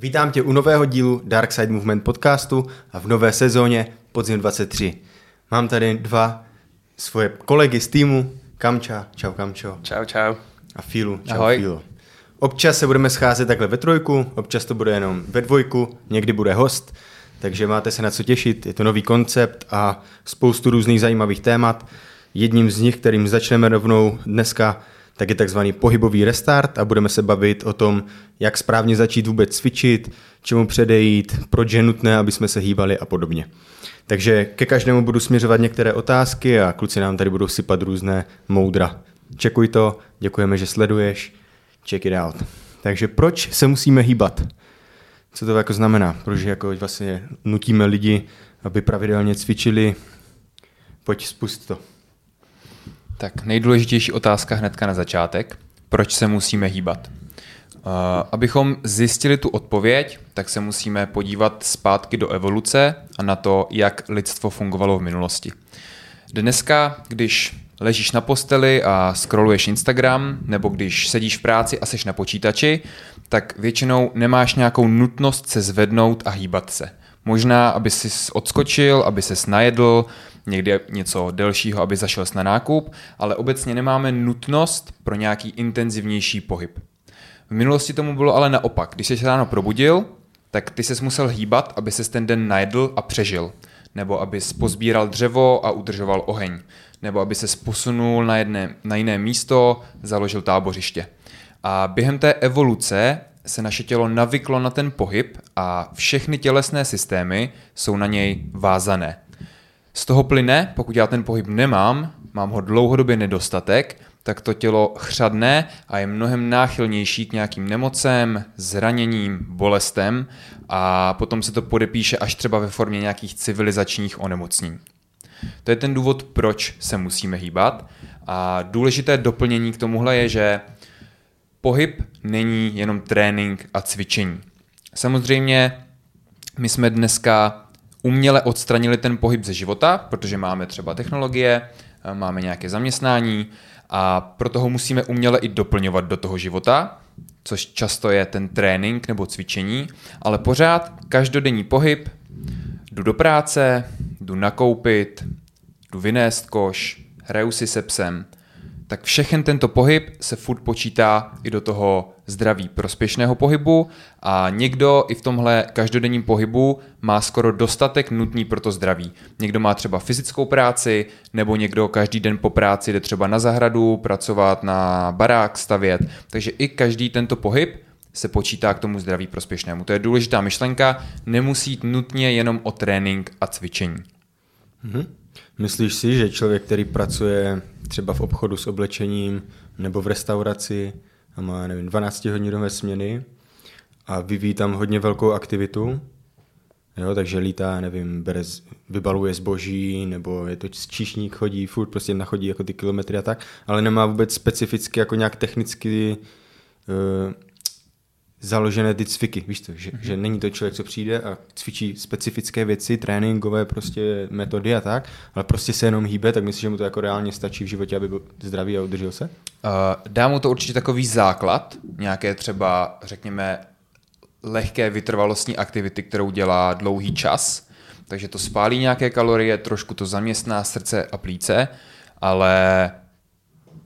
Vítám tě u nového dílu Dark Side Movement podcastu a v nové sezóně Podzim 23. Mám tady dva svoje kolegy z týmu, Kamča, čau Kamčo. Čau, čau. A Filu, čau Ahoj. Filo. Občas se budeme scházet takhle ve trojku, občas to bude jenom ve dvojku, někdy bude host, takže máte se na co těšit, je to nový koncept a spoustu různých zajímavých témat. Jedním z nich, kterým začneme rovnou dneska, tak je takzvaný pohybový restart a budeme se bavit o tom, jak správně začít vůbec cvičit, čemu předejít, proč je nutné, aby jsme se hýbali a podobně. Takže ke každému budu směřovat některé otázky a kluci nám tady budou sypat různé moudra. Čekuj to, děkujeme, že sleduješ, check it out. Takže proč se musíme hýbat? Co to jako znamená? Proč jako vlastně nutíme lidi, aby pravidelně cvičili? Pojď spust to. Tak nejdůležitější otázka hnedka na začátek. Proč se musíme hýbat? Uh, abychom zjistili tu odpověď, tak se musíme podívat zpátky do evoluce a na to, jak lidstvo fungovalo v minulosti. Dneska, když ležíš na posteli a scrolluješ Instagram, nebo když sedíš v práci a seš na počítači, tak většinou nemáš nějakou nutnost se zvednout a hýbat se. Možná, aby si odskočil, aby se najedl, někdy něco delšího, aby zašel na nákup, ale obecně nemáme nutnost pro nějaký intenzivnější pohyb. V minulosti tomu bylo ale naopak. Když se ráno probudil, tak ty ses musel hýbat, aby se ten den najedl a přežil. Nebo aby pozbíral dřevo a udržoval oheň. Nebo aby se posunul na, jedné, na jiné místo, založil tábořiště. A během té evoluce se naše tělo navyklo na ten pohyb a všechny tělesné systémy jsou na něj vázané. Z toho plyne, pokud já ten pohyb nemám, mám ho dlouhodobě nedostatek, tak to tělo chřadne a je mnohem náchylnější k nějakým nemocem, zraněním, bolestem a potom se to podepíše až třeba ve formě nějakých civilizačních onemocnění. To je ten důvod, proč se musíme hýbat. A důležité doplnění k tomuhle je, že pohyb není jenom trénink a cvičení. Samozřejmě my jsme dneska uměle odstranili ten pohyb ze života, protože máme třeba technologie, máme nějaké zaměstnání a proto ho musíme uměle i doplňovat do toho života, což často je ten trénink nebo cvičení, ale pořád každodenní pohyb, jdu do práce, jdu nakoupit, jdu vynést koš, hraju si se psem, tak všechen tento pohyb se furt počítá i do toho zdraví prospěšného pohybu a někdo i v tomhle každodenním pohybu má skoro dostatek nutný pro to zdraví. Někdo má třeba fyzickou práci, nebo někdo každý den po práci jde třeba na zahradu, pracovat na barák, stavět. Takže i každý tento pohyb se počítá k tomu zdraví prospěšnému. To je důležitá myšlenka, nemusí jít nutně jenom o trénink a cvičení. Mhm. Myslíš si, že člověk, který pracuje třeba v obchodu s oblečením nebo v restauraci a má, nevím, 12 hodinové směny a vyvíjí tam hodně velkou aktivitu, jo, takže lítá, nevím, bere, vybaluje zboží, nebo je to číšník, chodí, furt prostě nachodí jako ty kilometry a tak, ale nemá vůbec specificky jako nějak technicky uh, založené ty cviky, víš to, že, mm-hmm. že není to člověk, co přijde a cvičí specifické věci, tréninkové prostě metody a tak, ale prostě se jenom hýbe, tak myslíš, že mu to jako reálně stačí v životě, aby byl zdravý a udržel se? Uh, dá mu to určitě takový základ, nějaké třeba, řekněme, lehké vytrvalostní aktivity, kterou dělá dlouhý čas, takže to spálí nějaké kalorie, trošku to zaměstná srdce a plíce, ale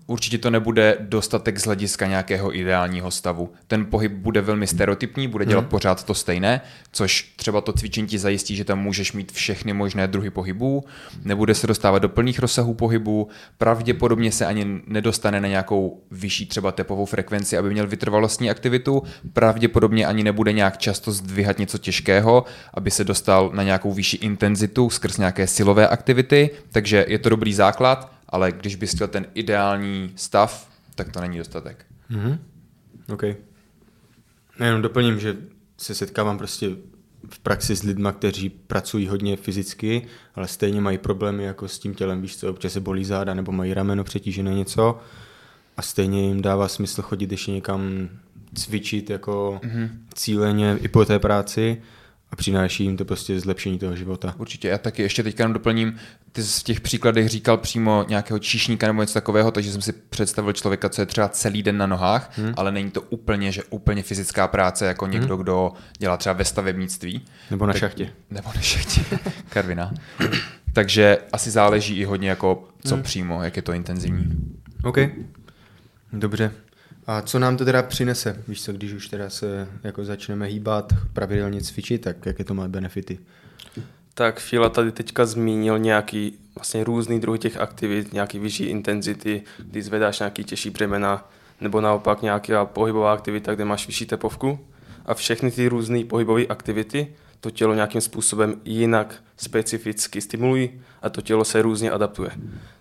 určitě to nebude dostatek z hlediska nějakého ideálního stavu. Ten pohyb bude velmi stereotypní, bude dělat hmm. pořád to stejné, což třeba to cvičení ti zajistí, že tam můžeš mít všechny možné druhy pohybů, nebude se dostávat do plných rozsahů pohybu, pravděpodobně se ani nedostane na nějakou vyšší třeba tepovou frekvenci, aby měl vytrvalostní aktivitu, pravděpodobně ani nebude nějak často zdvihat něco těžkého, aby se dostal na nějakou vyšší intenzitu skrz nějaké silové aktivity, takže je to dobrý základ, ale když bys chtěl ten ideální stav, tak to není dostatek. Mm-hmm. OK. Jenom doplním, že se setkávám prostě v praxi s lidmi, kteří pracují hodně fyzicky, ale stejně mají problémy jako s tím tělem, víš co, občas se bolí záda nebo mají rameno přetížené něco a stejně jim dává smysl chodit ještě někam cvičit jako mm-hmm. cíleně i po té práci a přináší jim to prostě zlepšení toho života. Určitě, já taky ještě teďka jenom doplním, ty jsi v těch příkladech říkal přímo nějakého číšníka nebo něco takového, takže jsem si představil člověka, co je třeba celý den na nohách, hmm. ale není to úplně, že úplně fyzická práce, jako někdo, hmm. kdo dělá třeba ve stavebnictví. Nebo na tak, šachtě. Nebo na šachtě, Karvina. takže asi záleží i hodně jako co hmm. přímo, jak je to intenzivní. OK, dobře. A co nám to teda přinese? Víš co, když už teda se jako začneme hýbat, pravidelně cvičit, tak jaké to má benefity? Tak Fila tady teďka zmínil nějaký vlastně různý druhy těch aktivit, nějaký vyšší intenzity, kdy zvedáš nějaký těžší břemena, nebo naopak nějaká pohybová aktivita, kde máš vyšší tepovku. A všechny ty různé pohybové aktivity to tělo nějakým způsobem jinak specificky stimulují a to tělo se různě adaptuje.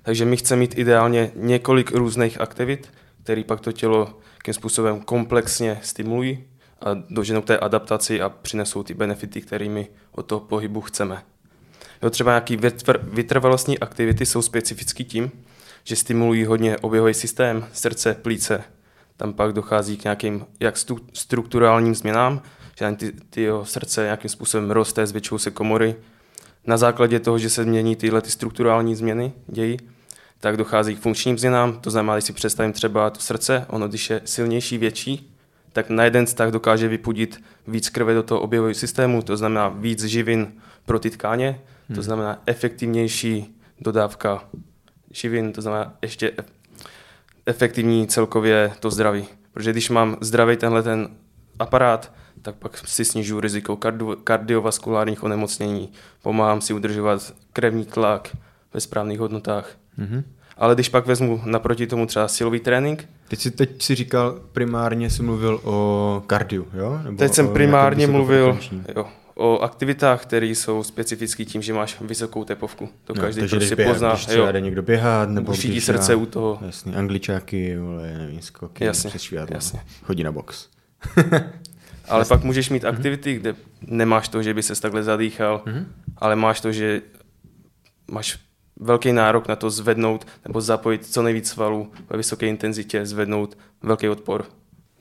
Takže my chceme mít ideálně několik různých aktivit, který pak to tělo jakým způsobem komplexně stimulují a doženou k té adaptaci a přinesou ty benefity, kterými od toho pohybu chceme. Jo, třeba nějaké vytrvalostní aktivity jsou specificky tím, že stimulují hodně oběhový systém, srdce, plíce. Tam pak dochází k nějakým jak strukturálním změnám, že ty, ty jeho srdce nějakým způsobem roste, zvětšují se komory. Na základě toho, že se změní tyhle ty strukturální změny dějí, tak dochází k funkčním změnám. To znamená, když si představím třeba to srdce, ono když je silnější, větší, tak na jeden vztah dokáže vypudit víc krve do toho objevového systému, to znamená víc živin pro ty tkáně, to hmm. znamená efektivnější dodávka živin, to znamená ještě efektivní celkově to zdraví. Protože když mám zdravý tenhle ten aparát, tak pak si snižuju riziko kardio, kardiovaskulárních onemocnění, pomáhám si udržovat krevní tlak ve správných hodnotách. Mm-hmm. Ale když pak vezmu naproti tomu třeba silový trénink. Teď si, teď si říkal, primárně si mluvil o kardiu, jo? Nebo teď jsem primárně mluvil jo, o aktivitách, které jsou specifické tím, že máš vysokou tepovku. To no, každý takže prostě běhat, pozná. Když třeba jde někdo běhat, nebo když srdce u toho. Jasně, angličáky, vole, nevím, skoky, jasně, jasně. chodí na box. ale pak můžeš mít aktivity, kde nemáš to, že by se takhle zadýchal, mm-hmm. ale máš to, že máš velký nárok na to zvednout nebo zapojit co nejvíc svalů ve vysoké intenzitě, zvednout velký odpor.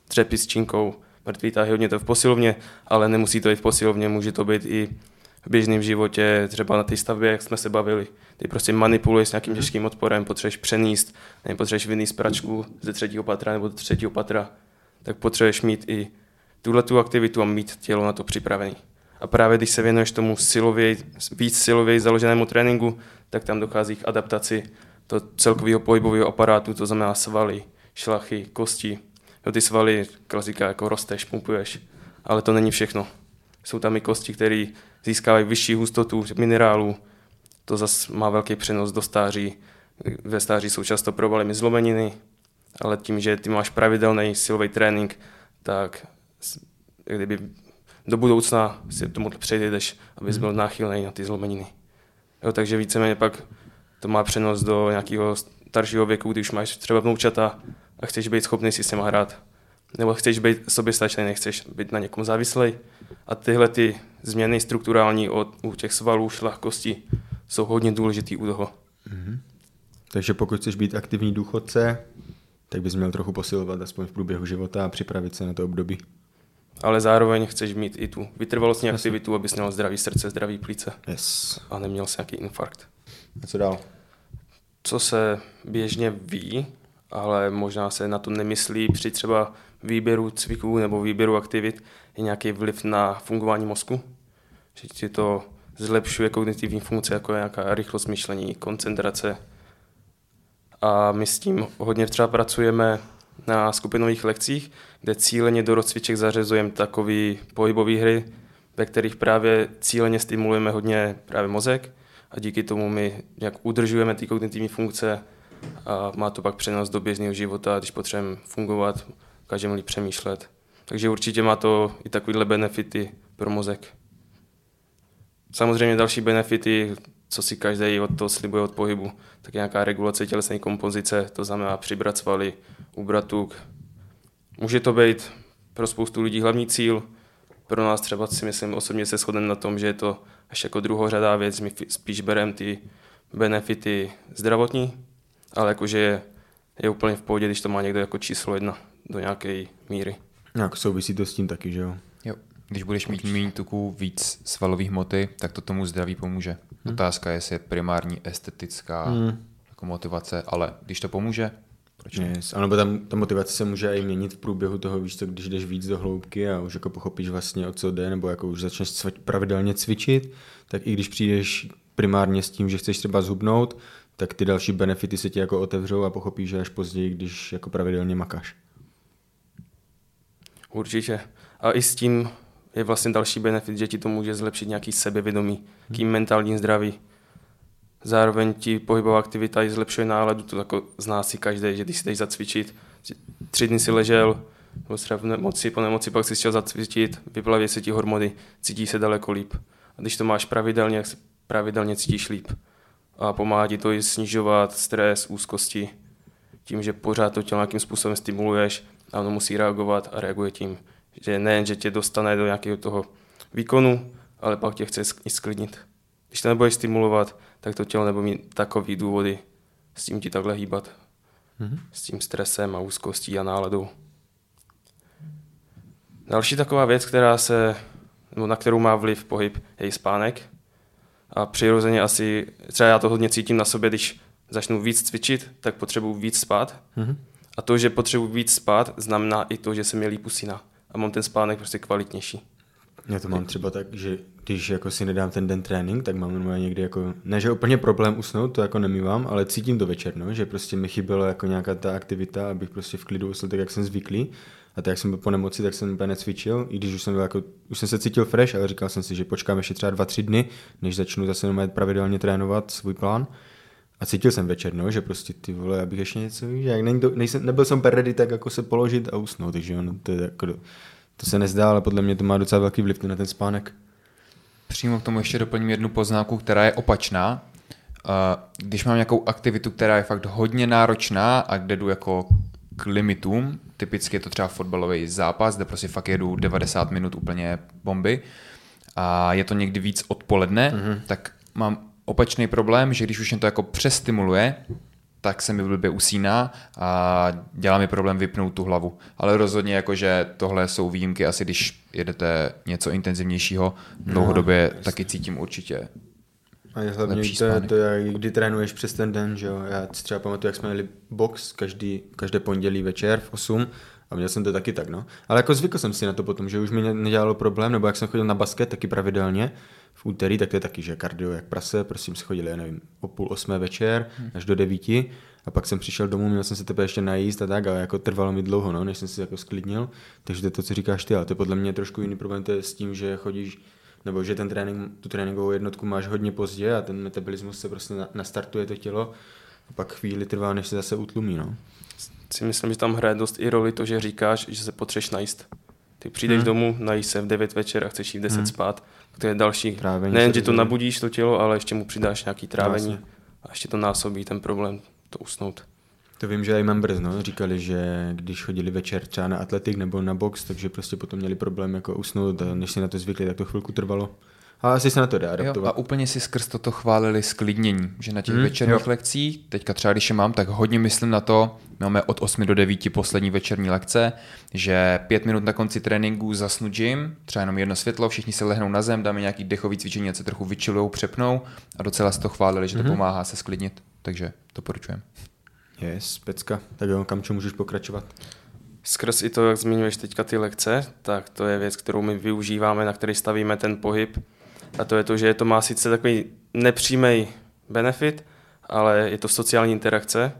Třepy s činkou, mrtvý tahy, hodně to v posilovně, ale nemusí to být v posilovně, může to být i v běžném životě, třeba na té stavbě, jak jsme se bavili. Ty prostě manipuluješ s nějakým mhm. těžkým odporem, potřebuješ přenést, nebo potřebuješ vynést pračku ze třetího patra nebo do třetího patra, tak potřebuješ mít i tuhle tu aktivitu a mít tělo na to připravený. A právě když se věnuješ tomu silově, víc silově založenému tréninku, tak tam dochází k adaptaci to celkového pohybového aparátu, to znamená svaly, šlachy, kosti. Jo, ty svaly, klasika, jako rosteš, pumpuješ, ale to není všechno. Jsou tam i kosti, které získávají vyšší hustotu minerálů, to zase má velký přenos do stáří. Ve stáří jsou často problémy zlomeniny, ale tím, že ty máš pravidelný silový trénink, tak kdyby do budoucna si tomu přejdeš, abys byl náchylný na ty zlomeniny. Jo, takže víceméně pak to má přenos do nějakého staršího věku, když máš třeba vnoučata a chceš být schopný si s nima hrát. Nebo chceš být soběstačný, nechceš být na někom závislý. A tyhle ty změny strukturální od, u těch svalů, šlahkosti jsou hodně důležitý u toho. Mm-hmm. Takže pokud chceš být aktivní důchodce, tak bys měl trochu posilovat aspoň v průběhu života a připravit se na to období ale zároveň chceš mít i tu vytrvalostní yes. aktivitu, abys měl zdravý srdce, zdravý plíce yes. a neměl se nějaký infarkt. A co dál? Co se běžně ví, ale možná se na to nemyslí při třeba výběru cviků nebo výběru aktivit, je nějaký vliv na fungování mozku, že ti to zlepšuje kognitivní funkce, jako je nějaká rychlost myšlení, koncentrace. A my s tím hodně třeba pracujeme na skupinových lekcích, kde cíleně do rozcviček zařazujeme takové pohybové hry, ve kterých právě cíleně stimulujeme hodně právě mozek a díky tomu my nějak udržujeme ty kognitivní funkce a má to pak přenos do běžného života, když potřebujeme fungovat, každému líp přemýšlet. Takže určitě má to i takovéhle benefity pro mozek. Samozřejmě další benefity, co si každý od toho slibuje od pohybu, tak nějaká regulace tělesné kompozice, to znamená přibrat svaly, ubrat tuk. Může to být pro spoustu lidí hlavní cíl, pro nás třeba si myslím osobně se shodneme na tom, že je to až jako druhořadá věc, my spíš bereme ty benefity zdravotní, ale jakože je, je úplně v pohodě, když to má někdo jako číslo jedna do nějaké míry. Nějak souvisí to s tím taky, že jo? Když budeš mít méně tuků, víc svalových hmoty, tak to tomu zdraví pomůže. Hmm. Otázka je, jestli je primární estetická hmm. jako motivace, ale když to pomůže, proč ne? Yes. Ano, tam ta motivace se může i měnit v průběhu toho, víš co, když jdeš víc do hloubky a už jako pochopíš vlastně o co jde, nebo jako už začneš cvič, pravidelně cvičit, tak i když přijdeš primárně s tím, že chceš třeba zhubnout, tak ty další benefity se ti jako otevřou a pochopíš, že až později, když jako pravidelně makáš. Určitě. A i s tím je vlastně další benefit, že ti to může zlepšit nějaký sebevědomí, kým mentální zdraví. Zároveň ti pohybová aktivita i zlepšuje náladu, to jako zná si každý, že když si jdeš zacvičit, tři dny si ležel, nebo v nemoci, po nemoci pak si chtěl zacvičit, vyplaví se ti hormony, cítí se daleko líp. A když to máš pravidelně, jak se pravidelně cítíš líp. A pomáhá ti to i snižovat stres, úzkosti, tím, že pořád to tělo nějakým způsobem stimuluješ a ono musí reagovat a reaguje tím, že nejen, že tě dostane do nějakého toho výkonu, ale pak tě chce i sklidnit. Když to nebudeš stimulovat, tak to tělo nebude mít takový důvody s tím ti takhle hýbat. Mm-hmm. S tím stresem a úzkostí a náladou. Další taková věc, která se, nebo na kterou má vliv pohyb, je i spánek. A přirozeně asi, třeba já to hodně cítím na sobě, když začnu víc cvičit, tak potřebuji víc spát. Mm-hmm. A to, že potřebuji víc spát, znamená i to, že se mi líp usíná. A mám ten spánek prostě kvalitnější. Já to mám třeba tak, že když jako si nedám ten den trénink, tak mám někdy jako, ne že úplně problém usnout, to jako nemývám, ale cítím to večer, no, že prostě mi chyběla jako nějaká ta aktivita, abych prostě v klidu usl tak, jak jsem zvyklý. A tak jak jsem byl po nemoci, tak jsem úplně necvičil, i když už jsem, byl jako, už jsem se cítil fresh, ale říkal jsem si, že počkám ještě třeba dva, tři dny, než začnu zase pravidelně trénovat svůj plán. A cítil jsem večer, no, že prostě ty vole, abych ještě něco, že jak není to, nejsem, nebyl jsem ready tak jako se položit a usnout, takže no, to je jako, to se nezdá, ale podle mě to má docela velký vliv na ten spánek. Přímo k tomu ještě doplním jednu poznámku, která je opačná. Když mám nějakou aktivitu, která je fakt hodně náročná a kde jdu jako k limitům, typicky je to třeba fotbalový zápas, kde prostě fakt jedu 90 minut úplně bomby a je to někdy víc odpoledne, mm-hmm. tak mám opačný problém, že když už jen to jako přestimuluje, tak se mi blbě usíná a dělá mi problém vypnout tu hlavu. Ale rozhodně jako, že tohle jsou výjimky, asi když jedete něco intenzivnějšího, dlouhodobě no, taky cítím určitě a hlavně to, to, je, kdy trénuješ přes ten den, že jo. Já si třeba pamatuju, jak jsme měli box každý, každé pondělí večer v 8 a měl jsem to taky tak, no. Ale jako zvykl jsem si na to potom, že už mi nedělalo problém, nebo jak jsem chodil na basket taky pravidelně v úterý, tak to je taky, že kardio jak prase, prosím se chodili, já nevím, o půl osmé večer hmm. až do devíti a pak jsem přišel domů, měl jsem se tebe ještě najíst a tak, ale jako trvalo mi dlouho, no, než jsem si jako sklidnil, takže to je to, co říkáš ty, ale to je podle mě trošku jiný problém, to je s tím, že chodíš nebo že ten trénink, tu tréninkovou jednotku máš hodně pozdě a ten metabolismus se prostě nastartuje to tělo a pak chvíli trvá, než se zase utlumí. No. Si myslím, že tam hraje dost i roli to, že říkáš, že se potřeš najíst. Ty přijdeš hmm. domů, najíš se v 9 večer a chceš jít v 10 hmm. spát. To je další. Trávení Nejen, že to nabudíš to tělo, ale ještě mu přidáš nějaký trávení Vlastně. a ještě to násobí ten problém to usnout. To vím, že i members no, říkali, že když chodili večer třeba na atletik nebo na box, takže prostě potom měli problém jako usnout a než si na to zvykli, tak to chvilku trvalo. Ale asi se na to dá adaptovat. Jo, a úplně si skrz toto chválili sklidnění, že na těch hmm, večerních jo. lekcích, teďka třeba když je mám, tak hodně myslím na to, máme od 8 do 9 poslední večerní lekce, že pět minut na konci tréninku zasnu gym, třeba jenom jedno světlo, všichni se lehnou na zem, dáme nějaký dechový cvičení, ať se trochu vyčilujou, přepnou a docela se to chválili, že to hmm. pomáhá se sklidnit, takže to poručujem. Yes, pecka. Tak jo, kam čo můžeš pokračovat? Skrz i to, jak zmiňuješ teďka ty lekce, tak to je věc, kterou my využíváme, na který stavíme ten pohyb. A to je to, že to má sice takový nepřímý benefit, ale je to sociální interakce.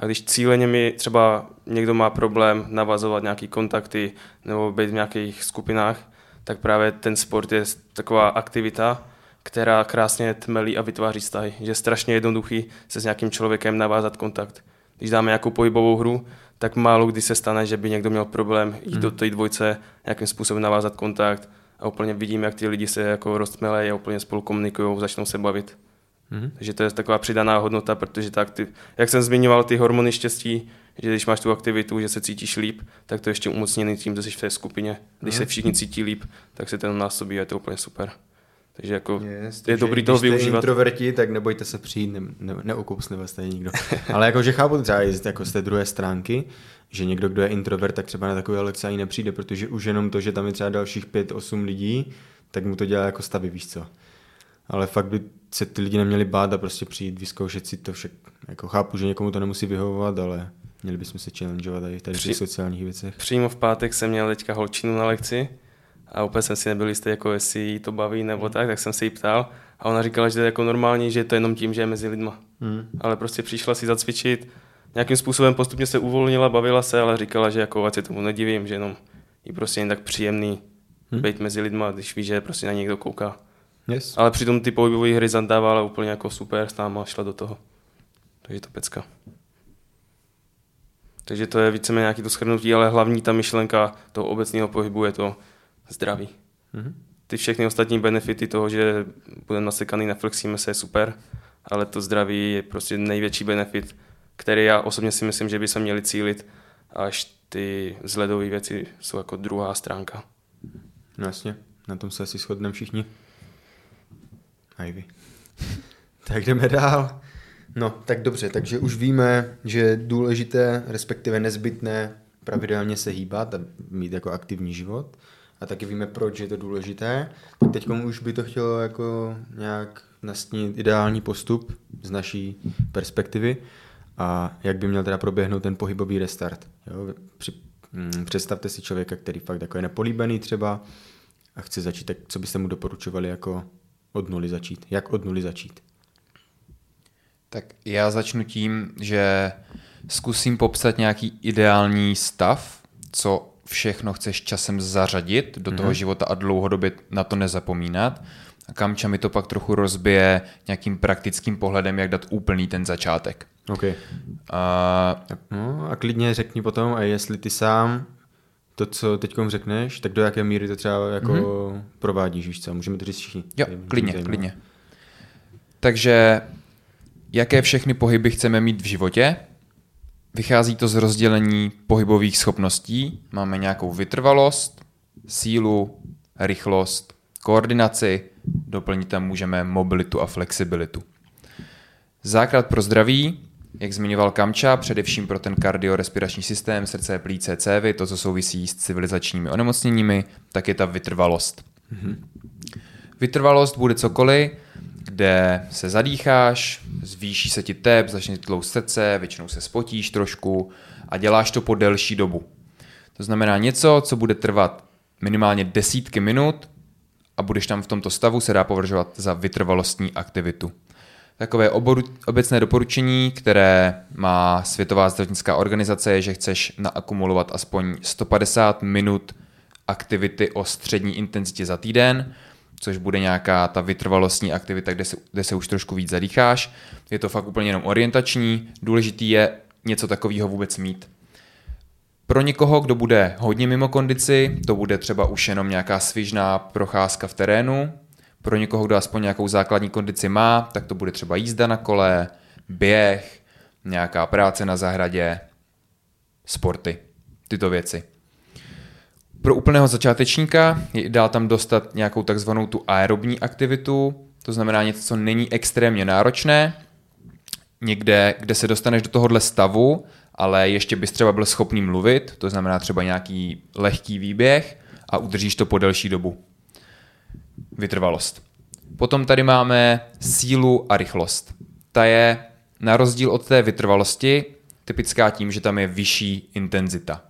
A když cíleně mi třeba někdo má problém navazovat nějaké kontakty nebo být v nějakých skupinách, tak právě ten sport je taková aktivita, která krásně tmelí a vytváří vztahy. Že je strašně jednoduchý se s nějakým člověkem navázat kontakt. Když dáme nějakou pohybovou hru, tak málo kdy se stane, že by někdo měl problém jít mm. do té dvojce, nějakým způsobem navázat kontakt a úplně vidím, jak ty lidi se jako roztmelejí a úplně spolu komunikují, začnou se bavit. Mm. Takže to je taková přidaná hodnota, protože tak ty, jak jsem zmiňoval, ty hormony štěstí, že když máš tu aktivitu, že se cítíš líp, tak to je ještě umocněný tím, že jsi v té skupině. Když mm. se všichni cítí líp, tak se ten násobí a je to úplně super. Takže jako Yes, je dobrý když toho využívat. introverti, tak nebojte se přijít, ne, ne, neukousne vás tady nikdo. Ale jakože chápu třeba jako z té druhé stránky, že někdo, kdo je introvert, tak třeba na takové lekce ani nepřijde, protože už jenom to, že tam je třeba dalších pět, osm lidí, tak mu to dělá jako stavy, víš co. Ale fakt by se ty lidi neměli bát a prostě přijít, vyzkoušet si to však. Jako chápu, že někomu to nemusí vyhovovat, ale měli bychom se challengeovat tady v tady Při- těch sociálních věcech. Přímo v pátek jsem měl teďka holčinu na lekci a úplně jsem si nebyl jistý, jako jestli jí to baví nebo tak, tak jsem se jí ptal a ona říkala, že to je jako normální, že je to jenom tím, že je mezi lidma. Hmm. Ale prostě přišla si zacvičit, nějakým způsobem postupně se uvolnila, bavila se, ale říkala, že jako ať se tomu nedivím, že jenom je prostě jen tak příjemný Hmm. být mezi lidma, když ví, že prostě na ně někdo kouká. Yes. Ale přitom ty pohybové hry zadávala úplně jako super, s náma šla do toho. Takže to pecka. Takže to je víceméně nějaký to shrnutí, ale hlavní ta myšlenka toho obecného pohybu je to zdraví. Mhm. Ty všechny ostatní benefity toho, že budeme nasekaný, neflexíme se, je super, ale to zdraví je prostě největší benefit, který já osobně si myslím, že by se měli cílit, až ty vzhledové věci jsou jako druhá stránka. No jasně, na tom se asi shodneme všichni. A i vy. tak jdeme dál. No, tak dobře, takže už víme, že je důležité, respektive nezbytné pravidelně se hýbat a mít jako aktivní život. A taky víme, proč je to důležité. Tak teď už by to chtělo jako nějak nastínit ideální postup z naší perspektivy a jak by měl teda proběhnout ten pohybový restart. Jo? Při, mm, představte si člověka, který fakt jako je nepolíbený třeba a chce začít, tak co byste mu doporučovali jako od nuly začít? Jak od nuly začít? Tak já začnu tím, že zkusím popsat nějaký ideální stav, co všechno chceš časem zařadit do toho života a dlouhodobě na to nezapomínat. A Kamča mi to pak trochu rozbije nějakým praktickým pohledem, jak dát úplný ten začátek. OK. A No a klidně řekni potom, a jestli ty sám to, co teď řekneš, tak do jaké míry to třeba jako mm-hmm. provádíš, víš co? Můžeme to říct všichni. jo, je klidně, zajímavé. klidně. Takže jaké všechny pohyby chceme mít v životě? Vychází to z rozdělení pohybových schopností. Máme nějakou vytrvalost, sílu, rychlost, koordinaci, doplnit tam můžeme mobilitu a flexibilitu. Základ pro zdraví, jak zmiňoval Kamča, především pro ten kardiorespirační systém, srdce, plíce, cévy, to, co souvisí s civilizačními onemocněními, tak je ta vytrvalost. Vytrvalost bude cokoliv, kde se zadýcháš, zvýší se ti tep, začne ti tloust srdce, většinou se spotíš trošku a děláš to po delší dobu. To znamená něco, co bude trvat minimálně desítky minut a budeš tam v tomto stavu, se dá považovat za vytrvalostní aktivitu. Takové oboru, obecné doporučení, které má Světová zdravotnická organizace, je, že chceš naakumulovat aspoň 150 minut aktivity o střední intenzitě za týden, což bude nějaká ta vytrvalostní aktivita, kde se, kde se už trošku víc zadýcháš. Je to fakt úplně jenom orientační. Důležitý je něco takového vůbec mít. Pro někoho, kdo bude hodně mimo kondici, to bude třeba už jenom nějaká svižná procházka v terénu. Pro někoho, kdo aspoň nějakou základní kondici má, tak to bude třeba jízda na kole, běh, nějaká práce na zahradě, sporty, tyto věci. Pro úplného začátečníka je ideál tam dostat nějakou takzvanou tu aerobní aktivitu, to znamená něco, co není extrémně náročné, někde, kde se dostaneš do tohohle stavu, ale ještě bys třeba byl schopný mluvit, to znamená třeba nějaký lehký výběh a udržíš to po delší dobu. Vytrvalost. Potom tady máme sílu a rychlost. Ta je na rozdíl od té vytrvalosti typická tím, že tam je vyšší intenzita.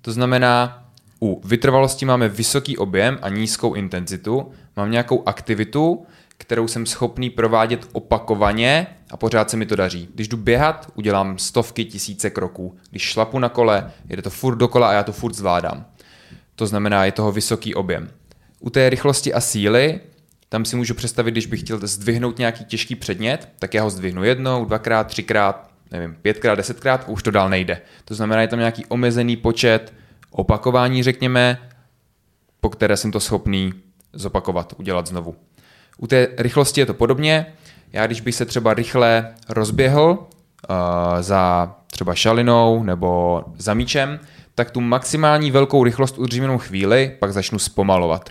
To znamená, u vytrvalosti máme vysoký objem a nízkou intenzitu, mám nějakou aktivitu, kterou jsem schopný provádět opakovaně a pořád se mi to daří. Když jdu běhat, udělám stovky, tisíce kroků. Když šlapu na kole, jede to furt dokola a já to furt zvládám. To znamená, je toho vysoký objem. U té rychlosti a síly, tam si můžu představit, když bych chtěl zdvihnout nějaký těžký předmět, tak já ho zdvihnu jednou, dvakrát, třikrát, nevím, pětkrát, desetkrát a už to dál nejde. To znamená, je tam nějaký omezený počet opakování, řekněme, po které jsem to schopný zopakovat, udělat znovu. U té rychlosti je to podobně. Já když bych se třeba rychle rozběhl uh, za třeba šalinou nebo za míčem, tak tu maximální velkou rychlost udržím jenom chvíli, pak začnu zpomalovat.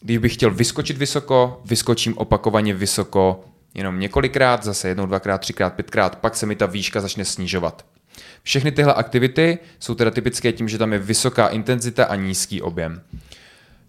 Když bych chtěl vyskočit vysoko, vyskočím opakovaně vysoko jenom několikrát, zase jednou, dvakrát, třikrát, pětkrát, pak se mi ta výška začne snižovat. Všechny tyhle aktivity jsou teda typické tím, že tam je vysoká intenzita a nízký objem.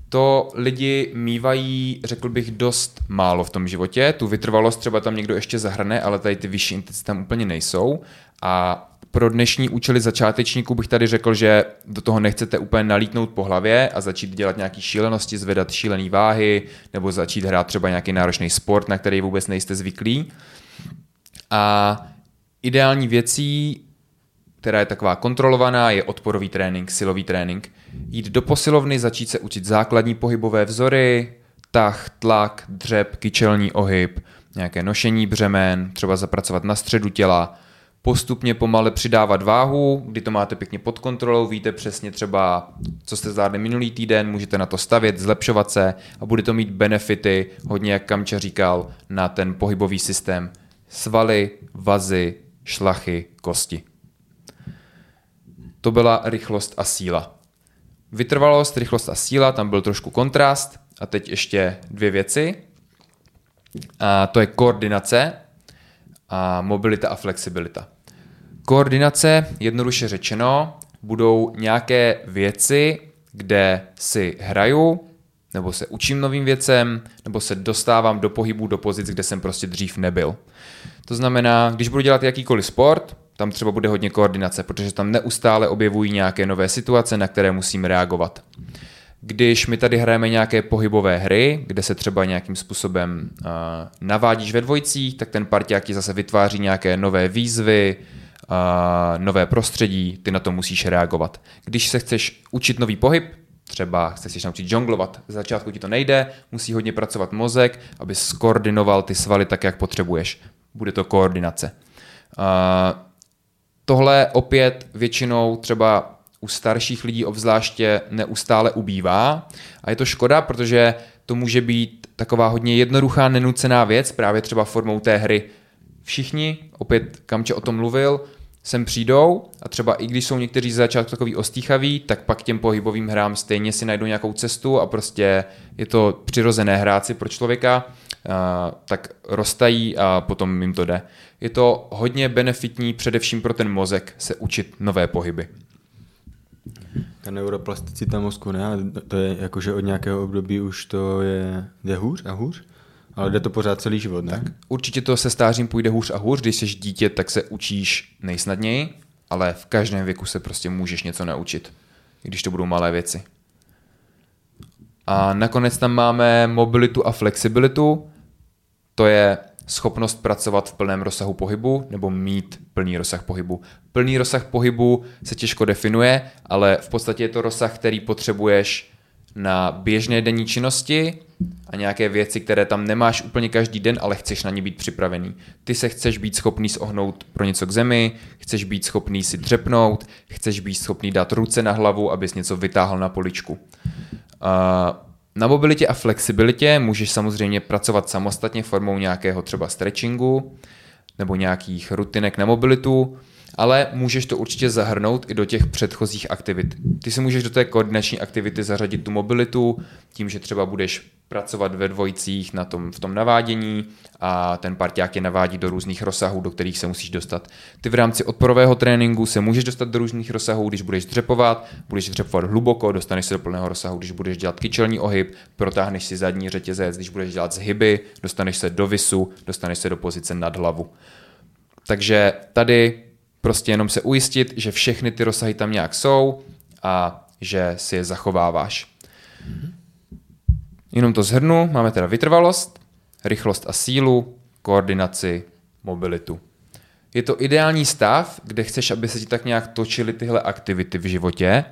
To lidi mývají, řekl bych, dost málo v tom životě. Tu vytrvalost třeba tam někdo ještě zahrne, ale tady ty vyšší intenzity tam úplně nejsou. A pro dnešní účely začátečníků bych tady řekl, že do toho nechcete úplně nalítnout po hlavě a začít dělat nějaké šílenosti, zvedat šílené váhy nebo začít hrát třeba nějaký náročný sport, na který vůbec nejste zvyklí. A ideální věcí, která je taková kontrolovaná, je odporový trénink, silový trénink. Jít do posilovny, začít se učit základní pohybové vzory, tah, tlak, dřep, kyčelní ohyb, nějaké nošení břemen, třeba zapracovat na středu těla, postupně pomale přidávat váhu, kdy to máte pěkně pod kontrolou, víte přesně třeba, co jste zvládli minulý týden, můžete na to stavět, zlepšovat se a bude to mít benefity, hodně jak Kamča říkal, na ten pohybový systém. Svaly, vazy, šlachy, kosti. To byla rychlost a síla. Vytrvalost, rychlost a síla, tam byl trošku kontrast. A teď ještě dvě věci. A to je koordinace a mobilita a flexibilita. Koordinace, jednoduše řečeno, budou nějaké věci, kde si hraju, nebo se učím novým věcem, nebo se dostávám do pohybu, do pozic, kde jsem prostě dřív nebyl. To znamená, když budu dělat jakýkoliv sport, tam třeba bude hodně koordinace, protože tam neustále objevují nějaké nové situace, na které musím reagovat. Když my tady hrajeme nějaké pohybové hry, kde se třeba nějakým způsobem uh, navádíš ve dvojicích, tak ten parťák ti zase vytváří nějaké nové výzvy, uh, nové prostředí, ty na to musíš reagovat. Když se chceš učit nový pohyb, třeba chceš se naučit žonglovat, z začátku ti to nejde, musí hodně pracovat mozek, aby skoordinoval ty svaly tak, jak potřebuješ. Bude to koordinace. Uh, tohle opět většinou třeba u starších lidí obzvláště neustále ubývá a je to škoda, protože to může být taková hodně jednoduchá, nenucená věc, právě třeba formou té hry. Všichni, opět Kamče o tom mluvil, sem přijdou a třeba i když jsou někteří z začátku takový ostýchaví, tak pak těm pohybovým hrám stejně si najdou nějakou cestu a prostě je to přirozené hráci pro člověka, tak roztají a potom jim to jde. Je to hodně benefitní především pro ten mozek se učit nové pohyby. Ta neuroplasticita mozku, ne? To je jakože od nějakého období už to je, je hůř a hůř? Ale jde to pořád celý život, ne? Tak, určitě to se stářím půjde hůř a hůř. Když jsi dítě, tak se učíš nejsnadněji, ale v každém věku se prostě můžeš něco naučit, když to budou malé věci. A nakonec tam máme mobilitu a flexibilitu. To je schopnost pracovat v plném rozsahu pohybu nebo mít plný rozsah pohybu. Plný rozsah pohybu se těžko definuje, ale v podstatě je to rozsah, který potřebuješ na běžné denní činnosti a nějaké věci, které tam nemáš úplně každý den, ale chceš na ně být připravený. Ty se chceš být schopný zohnout pro něco k zemi, chceš být schopný si dřepnout, chceš být schopný dát ruce na hlavu, abys něco vytáhl na poličku. Uh, na mobilitě a flexibilitě můžeš samozřejmě pracovat samostatně formou nějakého třeba stretchingu nebo nějakých rutinek na mobilitu, ale můžeš to určitě zahrnout i do těch předchozích aktivit. Ty si můžeš do té koordinační aktivity zařadit tu mobilitu, tím, že třeba budeš pracovat ve dvojicích na tom, v tom navádění a ten parťák je navádí do různých rozsahů, do kterých se musíš dostat. Ty v rámci odporového tréninku se můžeš dostat do různých rozsahů, když budeš dřepovat, budeš dřepovat hluboko, dostaneš se do plného rozsahu, když budeš dělat kyčelní ohyb, protáhneš si zadní řetězec, když budeš dělat zhyby, dostaneš se do visu, dostaneš se do pozice nad hlavu. Takže tady prostě jenom se ujistit, že všechny ty rozsahy tam nějak jsou a že si je zachováváš. Jenom to zhrnu, máme teda vytrvalost, rychlost a sílu, koordinaci, mobilitu. Je to ideální stav, kde chceš, aby se ti tak nějak točily tyhle aktivity v životě.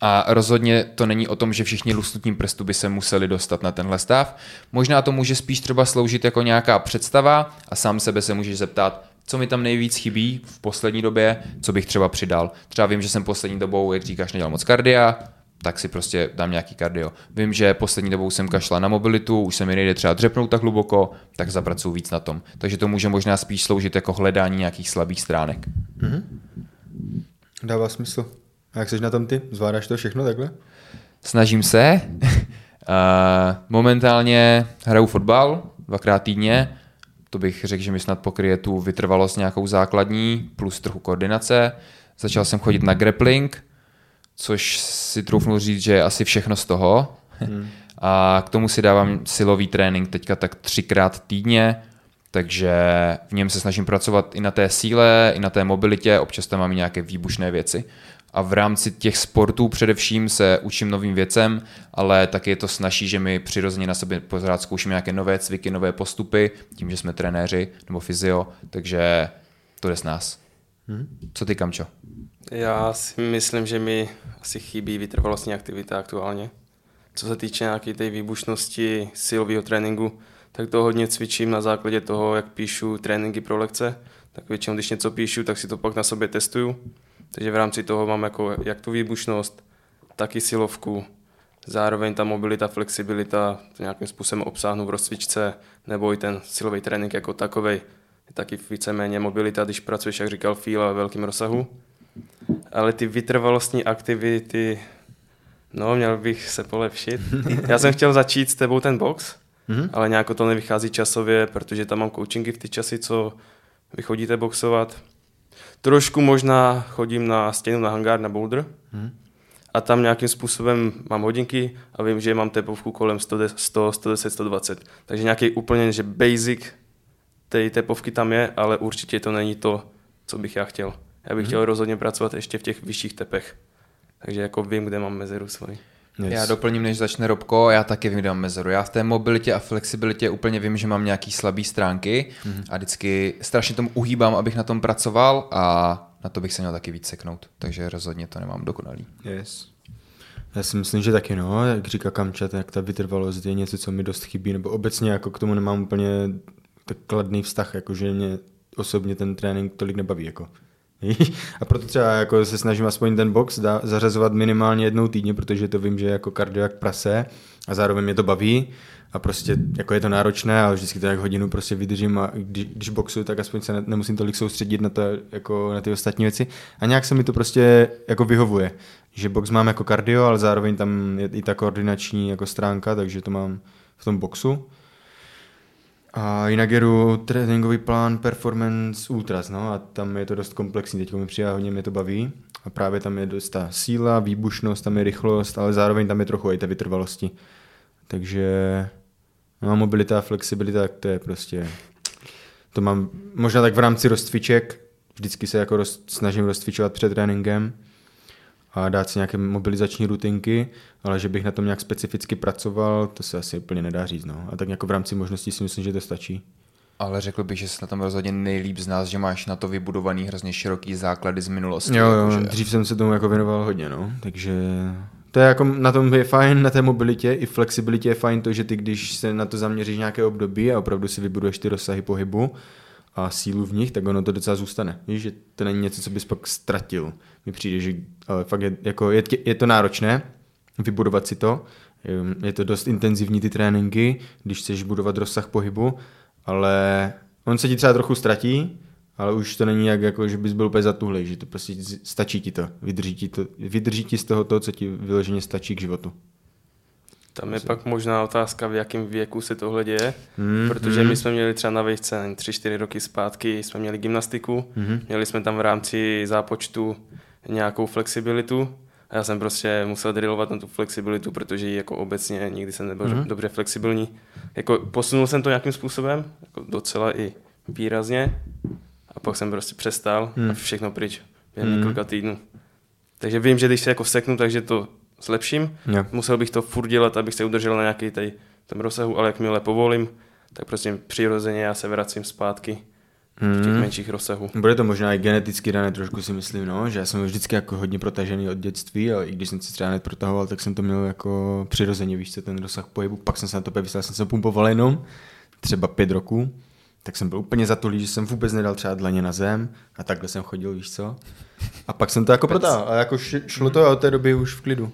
A rozhodně to není o tom, že všichni lusknutím prstu by se museli dostat na tenhle stav. Možná to může spíš třeba sloužit jako nějaká představa a sám sebe se můžeš zeptat, co mi tam nejvíc chybí v poslední době, co bych třeba přidal. Třeba vím, že jsem poslední dobou, jak říkáš, nedělal moc kardia, tak si prostě dám nějaký kardio. Vím, že poslední dobou jsem kašla na mobilitu, už se mi nejde třeba dřepnout tak hluboko, tak zapracuju víc na tom. Takže to může možná spíš sloužit jako hledání nějakých slabých stránek. Mm-hmm. Dává smysl. A jak jsi na tom ty? Zvládáš to všechno takhle? Snažím se. momentálně hraju fotbal dvakrát týdně, to bych řekl, že mi snad pokryje tu vytrvalost nějakou základní, plus trochu koordinace. Začal jsem chodit na grappling, což si troufnu říct, že je asi všechno z toho. Hmm. A k tomu si dávám silový trénink teďka tak třikrát týdně, takže v něm se snažím pracovat i na té síle, i na té mobilitě, občas tam mám i nějaké výbušné věci. A v rámci těch sportů především se učím novým věcem, ale taky je to snaží, že my přirozeně na sobě pořád zkoušíme nějaké nové cviky, nové postupy, tím, že jsme trenéři nebo fyzio, takže to jde s nás. Hmm. Co ty, Kamčo? Já si myslím, že mi asi chybí vytrvalostní aktivita aktuálně. Co se týče nějaké té výbušnosti silového tréninku, tak to hodně cvičím na základě toho, jak píšu tréninky pro lekce. Tak většinou, když něco píšu, tak si to pak na sobě testuju. Takže v rámci toho mám jako jak tu výbušnost, tak i silovku. Zároveň ta mobilita, flexibilita to nějakým způsobem obsáhnu v rozcvičce, nebo i ten silový trénink jako takový. Je taky víceméně mobilita, když pracuješ, jak říkal Fíla, ve velkém rozsahu. Ale ty vytrvalostní aktivity, no, měl bych se polepšit. Já jsem chtěl začít s tebou ten box, mm-hmm. ale nějak to nevychází časově, protože tam mám coachingy v ty časy, co vy chodíte boxovat. Trošku možná chodím na stěnu na hangár na boulder mm-hmm. a tam nějakým způsobem mám hodinky a vím, že mám tepovku kolem 100, 100 110, 120. Takže nějaký úplně, že basic té tepovky tam je, ale určitě to není to, co bych já chtěl. Já bych mm-hmm. chtěl rozhodně pracovat ještě v těch vyšších tepech. Takže jako vím, kde mám mezeru svoji. Yes. Já doplním, než začne Robko, já taky vím, kde mám mezeru. Já v té mobilitě a flexibilitě úplně vím, že mám nějaký slabý stránky mm-hmm. a vždycky strašně tomu uhýbám, abych na tom pracoval a na to bych se měl taky víc seknout. Takže rozhodně to nemám dokonalý. Yes. Já si myslím, že taky no, jak říká Kamča, tak ta vytrvalost je něco, co mi dost chybí, nebo obecně jako k tomu nemám úplně tak kladný vztah, jakože mě osobně ten trénink tolik nebaví. Jako. A proto třeba jako se snažím aspoň ten box da, zařazovat minimálně jednou týdně, protože to vím, že jako kardio jak prase a zároveň mě to baví a prostě jako je to náročné, ale vždycky to jak hodinu prostě vydržím a když, když boxuju, tak aspoň se ne, nemusím tolik soustředit na, to, jako na ty ostatní věci a nějak se mi to prostě jako vyhovuje, že box mám jako kardio, ale zároveň tam je i ta koordinační jako stránka, takže to mám v tom boxu. A jinak jedu tréninkový plán Performance Ultras, no a tam je to dost komplexní, teď mi přijde, hodně mě to baví. A právě tam je dost ta síla, výbušnost, tam je rychlost, ale zároveň tam je trochu i ta vytrvalosti. Takže no, mobilita a flexibilita, tak to je prostě, to mám možná tak v rámci rozcviček, vždycky se jako roz, snažím rozcvičovat před tréninkem, a dát si nějaké mobilizační rutinky, ale že bych na tom nějak specificky pracoval, to se asi úplně nedá říct. No. A tak jako v rámci možností si myslím, že to stačí. Ale řekl bych, že jsi na tom rozhodně nejlíp z nás, že máš na to vybudovaný hrozně široký základy z minulosti. Jo, jo, že... dřív jsem se tomu jako věnoval hodně, no. Takže to je jako, na tom je fajn, na té mobilitě i flexibilitě je fajn to, že ty, když se na to zaměříš nějaké období a opravdu si vybuduješ ty rozsahy pohybu, a sílu v nich, tak ono to docela zůstane. Víš, že to není něco, co bys pak ztratil. Mi přijde, že ale fakt je, jako je, je to náročné vybudovat si to. Je to dost intenzivní ty tréninky, když chceš budovat rozsah pohybu, ale on se ti třeba trochu ztratí, ale už to není jak, jako, že bys byl úplně zatuhlej, že to prostě stačí ti to, vydrží ti, to, vydrží ti z toho to, co ti vyloženě stačí k životu. Tam je pak možná otázka, v jakém věku se tohle děje, mm, protože mm. my jsme měli třeba na vejce 3-4 roky zpátky, jsme měli gymnastiku, mm. měli jsme tam v rámci zápočtu nějakou flexibilitu a já jsem prostě musel drillovat na tu flexibilitu, protože jako obecně nikdy jsem nebyl mm. dobře flexibilní. Jako posunul jsem to nějakým způsobem, jako docela i výrazně a pak jsem prostě přestal mm. a mhm. všechno pryč během mm. několika týdnů. Takže vím, že když se jako seknu, takže to zlepším. Yeah. Musel bych to furt dělat, abych se udržel na nějaký tady, tom rozsahu, ale jakmile povolím, tak prostě přirozeně já se vracím zpátky v těch hmm. menších rozsahů. Bude to možná i geneticky dané trošku si myslím, no, že já jsem vždycky jako hodně protažený od dětství, ale i když jsem si třeba protahoval, tak jsem to měl jako přirozeně, víš co, ten rozsah pohybu, pak jsem se na to vyslal, jsem se pumpoval jenom třeba pět roků, tak jsem byl úplně zatulý, že jsem vůbec nedal třeba dlaně na zem a takhle jsem chodil, víš co. A pak jsem to jako protáhl a jako šlo to a od té doby už v klidu.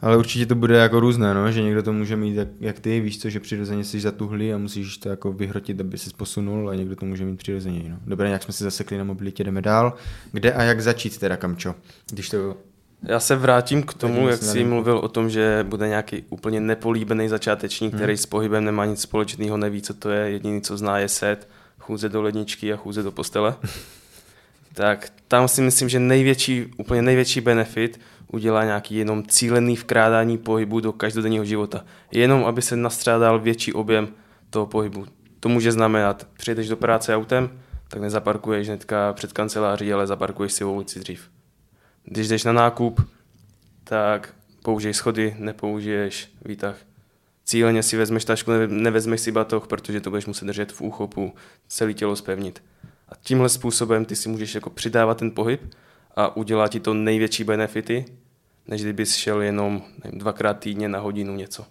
Ale určitě to bude jako různé, no? že někdo to může mít jak, jak ty, víš co, že přirozeně jsi zatuhlý a musíš to jako vyhrotit, aby se posunul a někdo to může mít přirozeně. No. Dobré, nějak jsme se zasekli na mobilitě, jdeme dál. Kde a jak začít teda, Kamčo? Když to Já se vrátím k tomu, jak jsi mluvil o tom, že bude nějaký úplně nepolíbený začátečník, Hmm. který s pohybem nemá nic společného, neví, co to je, jediný, co zná, je set, chůze do ledničky a chůze do postele. tak tam si myslím, že největší, úplně největší benefit udělá nějaký jenom cílený vkrádání pohybu do každodenního života. Jenom, aby se nastřádal větší objem toho pohybu. To může znamenat, přijedeš do práce autem, tak nezaparkuješ hnedka před kanceláří, ale zaparkuješ si v ulici dřív. Když jdeš na nákup, tak použij schody, nepoužiješ výtah. Cíleně si vezmeš tašku, neve- nevezmeš si batoh, protože to budeš muset držet v úchopu, celé tělo spevnit. A tímhle způsobem ty si můžeš jako přidávat ten pohyb a udělá ti to největší benefity, než kdybys šel jenom nevím, dvakrát týdně na hodinu něco.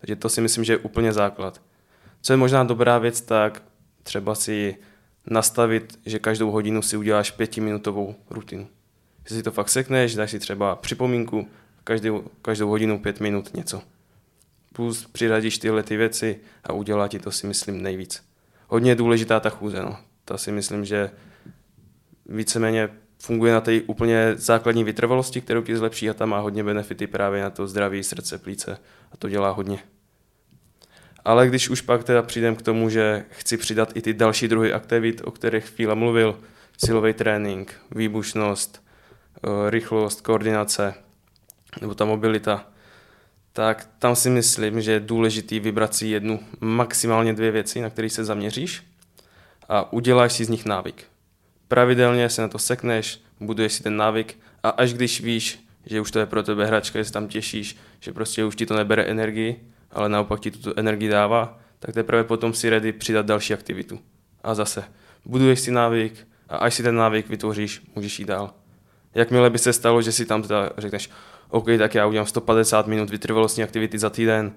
Takže to si myslím, že je úplně základ. Co je možná dobrá věc, tak třeba si nastavit, že každou hodinu si uděláš pětiminutovou rutinu. Jestli si to fakt sekneš, dáš si třeba připomínku, každou, každou hodinu pět minut něco. Plus přiradíš tyhle ty věci a udělá ti to si myslím nejvíc. Hodně je důležitá ta chůze, no. Ta si myslím, že víceméně funguje na té úplně základní vytrvalosti, kterou ti zlepší a ta má hodně benefity právě na to zdraví srdce, plíce a to dělá hodně. Ale když už pak teda přijdem k tomu, že chci přidat i ty další druhy aktivit, o kterých chvíle mluvil, silový trénink, výbušnost, rychlost, koordinace nebo ta mobilita, tak tam si myslím, že je důležitý vybrat si jednu, maximálně dvě věci, na které se zaměříš a uděláš si z nich návyk. Pravidelně se na to sekneš, buduješ si ten návyk a až když víš, že už to je pro tebe hračka, že se tam těšíš, že prostě už ti to nebere energii, ale naopak ti tu energii dává, tak teprve potom si ready přidat další aktivitu. A zase, buduješ si návyk a až si ten návyk vytvoříš, můžeš jít dál. Jakmile by se stalo, že si tam teda řekneš, OK, tak já udělám 150 minut vytrvalostní aktivity za týden,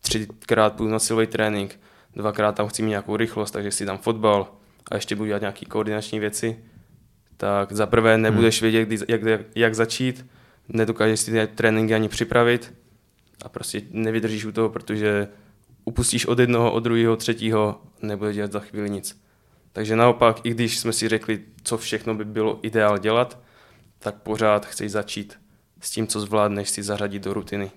třikrát půjdu na silový trénink, dvakrát tam chci mít nějakou rychlost, takže si dám fotbal a ještě budu dělat nějaké koordinační věci, tak za prvé nebudeš vědět, kdy, jak, jak, jak začít, nedokážeš si ty tréninky ani připravit a prostě nevydržíš u toho, protože upustíš od jednoho, od druhého, třetího, nebude dělat za chvíli nic. Takže naopak, i když jsme si řekli, co všechno by bylo ideál dělat, tak pořád chceš začít s tím, co zvládneš si zařadit do rutiny.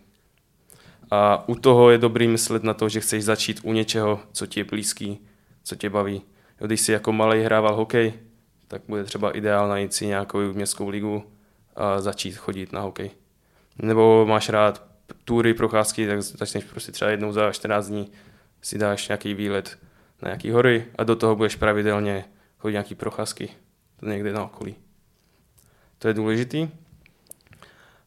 A u toho je dobrý myslet na to, že chceš začít u něčeho, co ti je blízký, co tě baví. Když jsi jako malý hrával hokej, tak bude třeba ideál najít si nějakou městskou ligu a začít chodit na hokej. Nebo máš rád tury, procházky, tak začneš prostě třeba jednou za 14 dní si dáš nějaký výlet na nějaký hory a do toho budeš pravidelně chodit nějaký procházky někde na okolí. To je důležitý.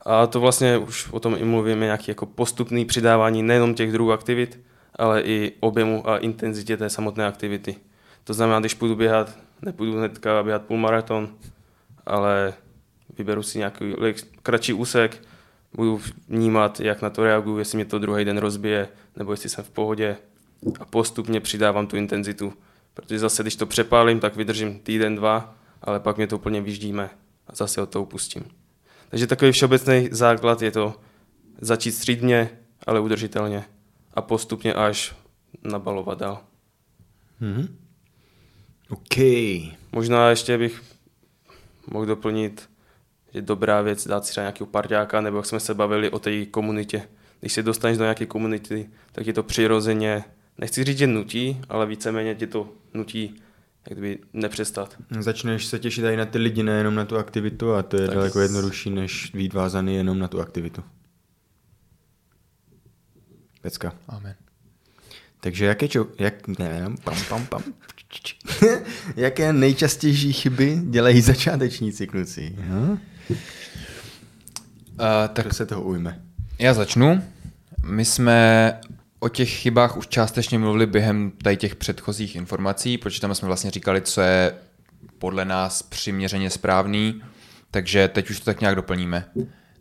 A to vlastně už o tom i mluvíme, nějaký jako postupný přidávání nejenom těch druhů aktivit, ale i objemu a intenzitě té samotné aktivity. To znamená, když půjdu běhat, nepůjdu hnedka běhat půlmaraton, ale vyberu si nějaký kratší úsek, budu vnímat, jak na to reaguju, jestli mě to druhý den rozbije, nebo jestli jsem v pohodě a postupně přidávám tu intenzitu. Protože zase, když to přepálím, tak vydržím týden, dva, ale pak mě to úplně vyždíme a zase od toho upustím. Takže takový všeobecný základ je to začít střídně, ale udržitelně a postupně až nabalovat dál. Mhm. OK. Možná ještě bych mohl doplnit, že dobrá věc dát si třeba nějakého parťáka, nebo jak jsme se bavili o té komunitě. Když se dostaneš do nějaké komunity, tak je to přirozeně, nechci říct, že nutí, ale víceméně tě to nutí jak kdyby nepřestat. Začneš se těšit i na ty lidi, nejenom na tu aktivitu a to je Tak daleko jednodušší, než být vázaný jenom na tu aktivitu. Pecka. Amen. Takže jaké, čo, jak, ne, pam, pam, pam, jaké nejčastější chyby dělají začátečníci kluci? Hm? Uh, tak Kdo se toho ujme? Já začnu. My jsme o těch chybách už částečně mluvili během tady těch předchozích informací, protože tam jsme vlastně říkali, co je podle nás přiměřeně správný, takže teď už to tak nějak doplníme.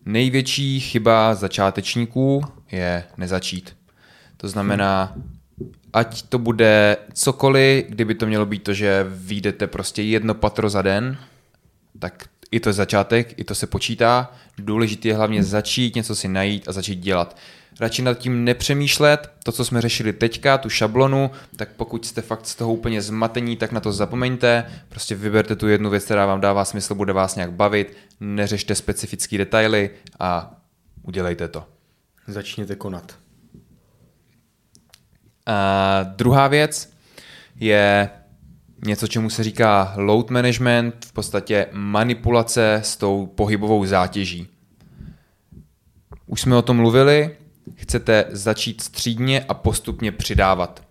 Největší chyba začátečníků je nezačít. To znamená, ať to bude cokoliv, kdyby to mělo být to, že vyjdete prostě jedno patro za den, tak I to je začátek, i to se počítá. Důležité je hlavně začít, něco si najít a začít dělat. Radši nad tím nepřemýšlet, to, co jsme řešili teďka, tu šablonu, tak pokud jste fakt z toho úplně zmatení, tak na to zapomeňte, prostě vyberte tu jednu věc, která vám dává smysl, bude vás nějak bavit, neřešte specifické detaily a udělejte to. Začněte konat. A druhá věc je něco, čemu se říká load management, v podstatě manipulace s tou pohybovou zátěží. Už jsme o tom mluvili, chcete začít střídně a postupně přidávat.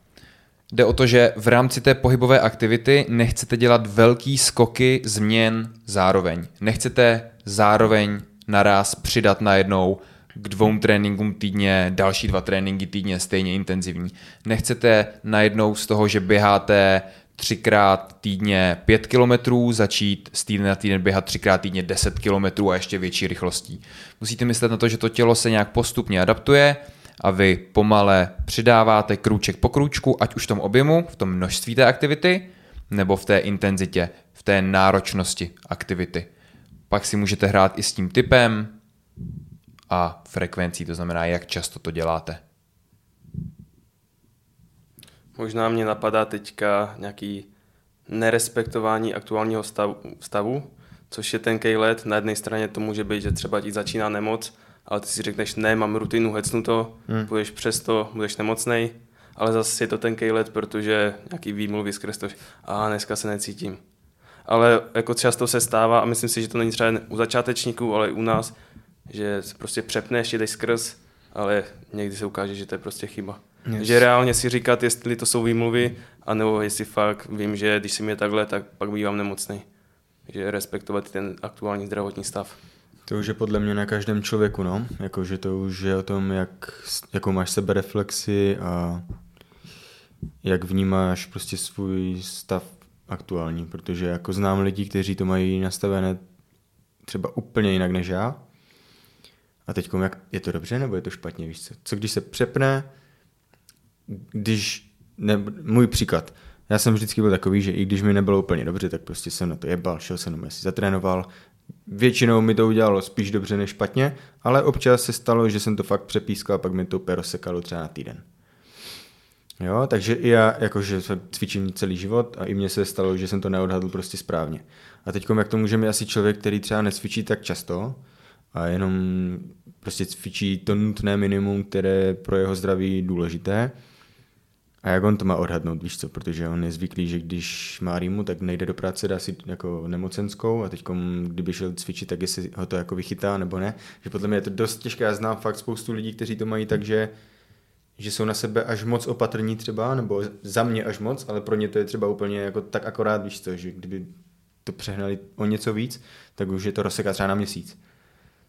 Jde o to, že v rámci té pohybové aktivity nechcete dělat velký skoky změn zároveň. Nechcete zároveň naraz přidat najednou k dvou tréninkům týdně, další dva tréninky týdně stejně intenzivní. Nechcete najednou z toho, že běháte třikrát týdně 5 kilometrů, začít z týdne na týden běhat třikrát týdně 10 kilometrů a ještě větší rychlostí. Musíte myslet na to, že to tělo se nějak postupně adaptuje a vy pomale přidáváte krůček po krůčku, ať už v tom objemu, v tom množství té aktivity, nebo v té intenzitě, v té náročnosti aktivity. Pak si můžete hrát i s tím typem a frekvencí, to znamená, jak často to děláte. Možná mě napadá teďka nějaký nerespektování aktuálního stavu, stavu což je ten let. Na jedné straně to může být, že třeba ti začíná nemoc, ale ty si řekneš, ne, mám rutinu, hecnu to, hmm. půjdeš přesto, budeš nemocnej, ale zase je to ten let, protože nějaký výmluvy skrz to, a dneska se necítím. Ale jako často se stává, a myslím si, že to není třeba u začátečníků, ale i u nás, že se prostě přepneš, jdeš skrz, ale někdy se ukáže, že to je prostě chyba. Yes. Že reálně si říkat, jestli to jsou výmluvy, anebo jestli fakt vím, že když si mě takhle, tak pak bývám nemocný. Že respektovat ten aktuální zdravotní stav. To už je podle mě na každém člověku, no. Jako, že to už je o tom, jak, jakou máš sebereflexi a jak vnímáš prostě svůj stav aktuální, protože jako znám lidi, kteří to mají nastavené třeba úplně jinak než já. A teď jak je to dobře nebo je to špatně, víš co? Co když se přepne, když, ne, můj příklad, já jsem vždycky byl takový, že i když mi nebylo úplně dobře, tak prostě jsem na to jebal, šel jsem si zatrénoval. Většinou mi to udělalo spíš dobře než špatně, ale občas se stalo, že jsem to fakt přepískal a pak mi to úplně rozsekalo třeba na týden. Jo, takže i já, jakože cvičím celý život a i mně se stalo, že jsem to neodhadl prostě správně. A teď jak to může mít asi člověk, který třeba necvičí tak často a jenom prostě cvičí to nutné minimum, které pro jeho zdraví důležité, a jak on to má odhadnout, víš co, protože on je zvyklý, že když má rýmu, tak nejde do práce, dá si jako nemocenskou a teď kdyby šel cvičit, tak jestli ho to jako vychytá nebo ne. Že podle mě je to dost těžké, já znám fakt spoustu lidí, kteří to mají tak, že, že jsou na sebe až moc opatrní třeba, nebo za mě až moc, ale pro ně to je třeba úplně jako tak akorát, víš co, že kdyby to přehnali o něco víc, tak už je to rozseká třeba na měsíc.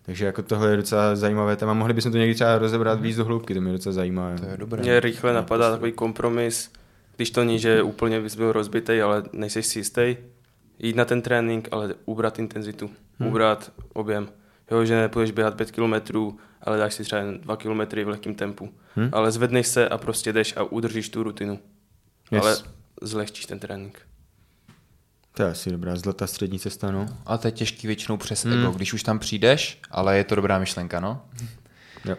Takže jako tohle je docela zajímavé téma. Mohli bychom to někdy třeba rozebrat víc do hloubky, to mě docela zajímá. To je dobré. Mě rychle napadá takový kompromis, když to ní, že úplně bys byl rozbitý, ale nejsi si jistý, jít na ten trénink, ale ubrat intenzitu, hmm. ubrat objem. Jo, že nepůjdeš běhat 5 km, ale dáš si třeba 2 km v lehkém tempu. Hmm. Ale zvedneš se a prostě jdeš a udržíš tu rutinu. Yes. Ale zlehčíš ten trénink. To je asi dobrá zlatá střední cesta, no. A to je těžký většinou přes hmm. ego, když už tam přijdeš, ale je to dobrá myšlenka, no. Jo.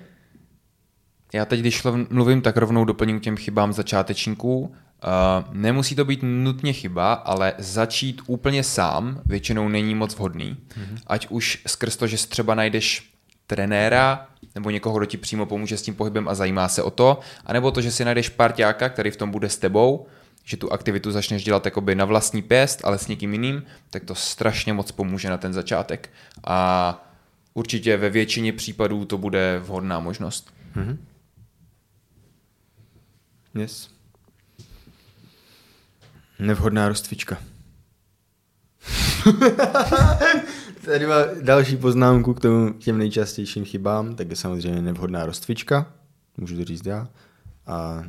Já teď, když mluvím, tak rovnou doplním těm chybám začátečníků. Uh, nemusí to být nutně chyba, ale začít úplně sám většinou není moc vhodný. Mm-hmm. Ať už skrz to, že třeba najdeš trenéra nebo někoho, kdo ti přímo pomůže s tím pohybem a zajímá se o to, anebo to, že si najdeš parťáka, který v tom bude s tebou že tu aktivitu začneš dělat jakoby na vlastní pěst, ale s někým jiným, tak to strašně moc pomůže na ten začátek. A určitě ve většině případů to bude vhodná možnost. Mm-hmm. Yes. Nevhodná rozcvička. Tady má další poznámku k tomu těm nejčastějším chybám, tak je samozřejmě nevhodná rozcvička, můžu to říct já. A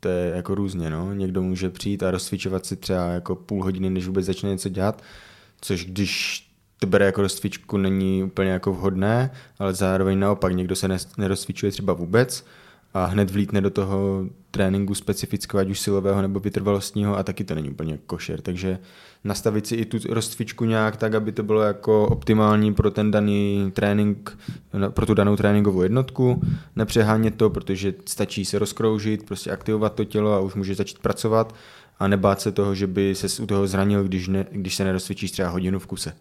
to je jako různě, no. Někdo může přijít a rozcvičovat si třeba jako půl hodiny, než vůbec začne něco dělat, což když to bere jako rozcvičku, není úplně jako vhodné, ale zároveň naopak někdo se nerozcvičuje třeba vůbec a hned vlítne do toho tréninku specifického, ať už silového nebo vytrvalostního a taky to není úplně košer. Takže nastavit si i tu rozcvičku nějak tak, aby to bylo jako optimální pro ten daný trénink, pro tu danou tréninkovou jednotku. Nepřehánět to, protože stačí se rozkroužit, prostě aktivovat to tělo a už může začít pracovat a nebát se toho, že by se u toho zranil, když, ne, když se nerozcvičíš třeba hodinu v kuse.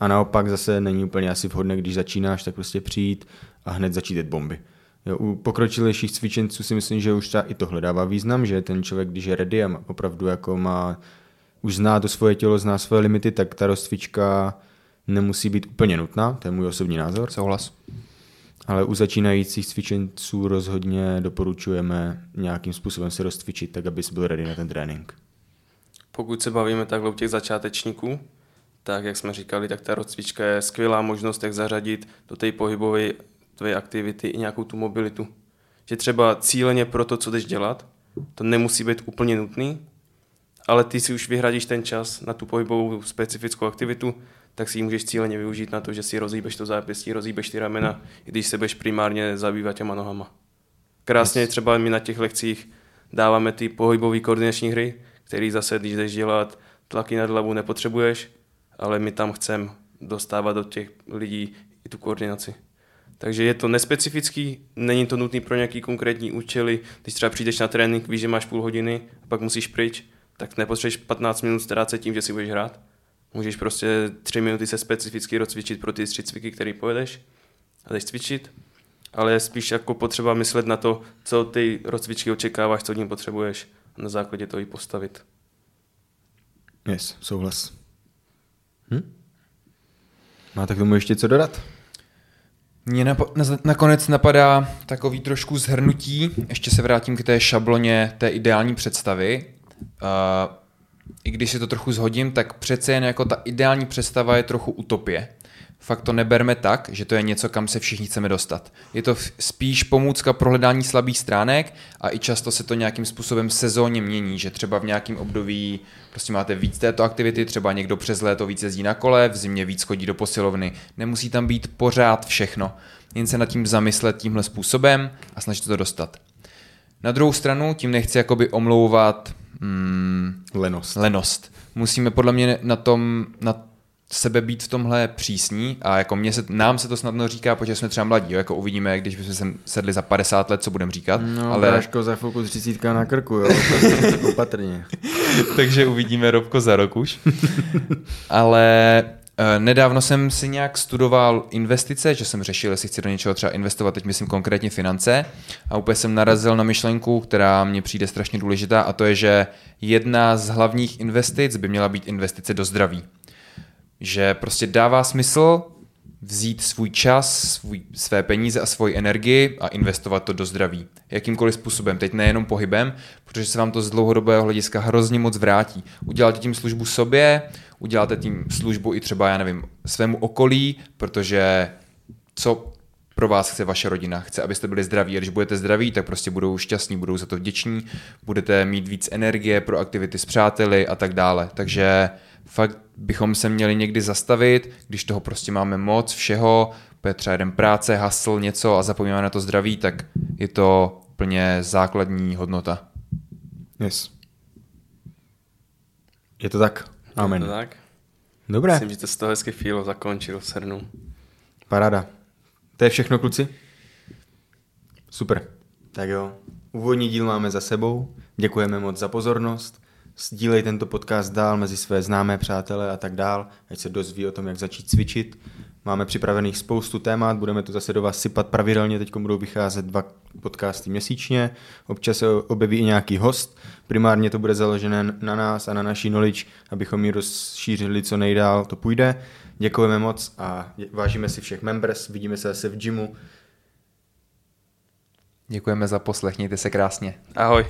A naopak zase není úplně asi vhodné, když začínáš, tak prostě přijít a hned začít bomby. Jo, u pokročilejších cvičenců si myslím, že už třeba i tohle dává význam, že ten člověk, když je ready a opravdu jako má, už zná to svoje tělo, zná svoje limity, tak ta rozcvička nemusí být úplně nutná, to je můj osobní názor. Souhlas. Ale u začínajících cvičenců rozhodně doporučujeme nějakým způsobem se rozcvičit, tak aby byl ready na ten trénink. Pokud se bavíme takhle u těch začátečníků, tak jak jsme říkali, tak ta rozcvička je skvělá možnost, jak zařadit do té pohybové tvé aktivity i nějakou tu mobilitu. Že třeba cíleně pro to, co jdeš dělat, to nemusí být úplně nutný, ale ty si už vyhradíš ten čas na tu pohybovou specifickou aktivitu, tak si ji můžeš cíleně využít na to, že si rozhýbeš to zápěstí, rozhýbeš ty ramena, i když se budeš primárně zabývat těma nohama. Krásně yes. třeba my na těch lekcích dáváme ty pohybové koordinační hry, které zase, když jdeš dělat tlaky nad hlavu, nepotřebuješ, ale my tam chceme dostávat do těch lidí i tu koordinaci. Takže je to nespecifický, není to nutný pro nějaký konkrétní účely. Když třeba přijdeš na trénink, víš, že máš půl hodiny a pak musíš pryč, tak nepotřebuješ 15 minut ztrácet tím, že si budeš hrát. Můžeš prostě 3 minuty se specificky rozcvičit pro ty tři cviky, které povedeš a jdeš cvičit. Ale je spíš jako potřeba myslet na to, co ty rozcvičky očekáváš, co od ní potřebuješ a na základě toho i postavit. Yes, souhlas. Hm? Máte k tomu ještě co dodat? Mně nap- nakonec napadá takový trošku zhrnutí, ještě se vrátím k té šabloně té ideální představy. Uh, I když si to trochu zhodím, tak přece jen jako ta ideální představa je trochu utopie fakt to neberme tak, že to je něco, kam se všichni chceme dostat. Je to spíš pomůcka pro hledání slabých stránek a i často se to nějakým způsobem sezónně mění, že třeba v nějakém období prostě máte víc této aktivity, třeba někdo přes léto víc jezdí na kole, v zimě víc chodí do posilovny. Nemusí tam být pořád všechno. Jen se nad tím zamyslet tímhle způsobem a snažit to dostat. Na druhou stranu tím nechci jakoby omlouvat mm, lenost. lenost. Musíme podle mě na tom, na sebe být v tomhle přísní a jako mě se, nám se to snadno říká, protože jsme třeba mladí, jo, jako uvidíme, když bychom sem sedli za 50 let, co budeme říkat. No, ale... Bráško za chvilku 30 na krku, jo, opatrně. Takže uvidíme Robko za rok už. ale nedávno jsem si nějak studoval investice, že jsem řešil, jestli chci do něčeho třeba investovat, teď myslím konkrétně finance. A úplně jsem narazil na myšlenku, která mně přijde strašně důležitá a to je, že jedna z hlavních investic by měla být investice do zdraví. Že prostě dává smysl vzít svůj čas, svůj, své peníze a svoji energii a investovat to do zdraví. Jakýmkoliv způsobem, teď nejenom pohybem, protože se vám to z dlouhodobého hlediska hrozně moc vrátí. Uděláte tím službu sobě, uděláte tím službu i třeba, já nevím, svému okolí, protože co pro vás chce vaše rodina. Chce, abyste byli zdraví. A když budete zdraví, tak prostě budou šťastní, budou za to vděční, budete mít víc energie pro aktivity s přáteli a tak dále. Takže fakt bychom se měli někdy zastavit, když toho prostě máme moc všeho, je třeba jeden práce, hasl, něco a zapomínáme na to zdraví, tak je to plně základní hodnota. Yes. Je to tak? Amen. Je to tak? Dobré. Myslím, že to z toho hezky fílo zakončil, srnu. Paráda. To je všechno, kluci? Super. Tak jo. Úvodní díl máme za sebou. Děkujeme moc za pozornost sdílej tento podcast dál mezi své známé přátele a tak dál, ať se dozví o tom, jak začít cvičit. Máme připravených spoustu témat, budeme to zase do vás sypat pravidelně, teď budou vycházet dva podcasty měsíčně, občas se objeví i nějaký host, primárně to bude založené na nás a na naší knowledge, abychom ji rozšířili co nejdál, to půjde. Děkujeme moc a vážíme si všech members, vidíme se zase v gymu. Děkujeme za poslech, mějte se krásně. Ahoj.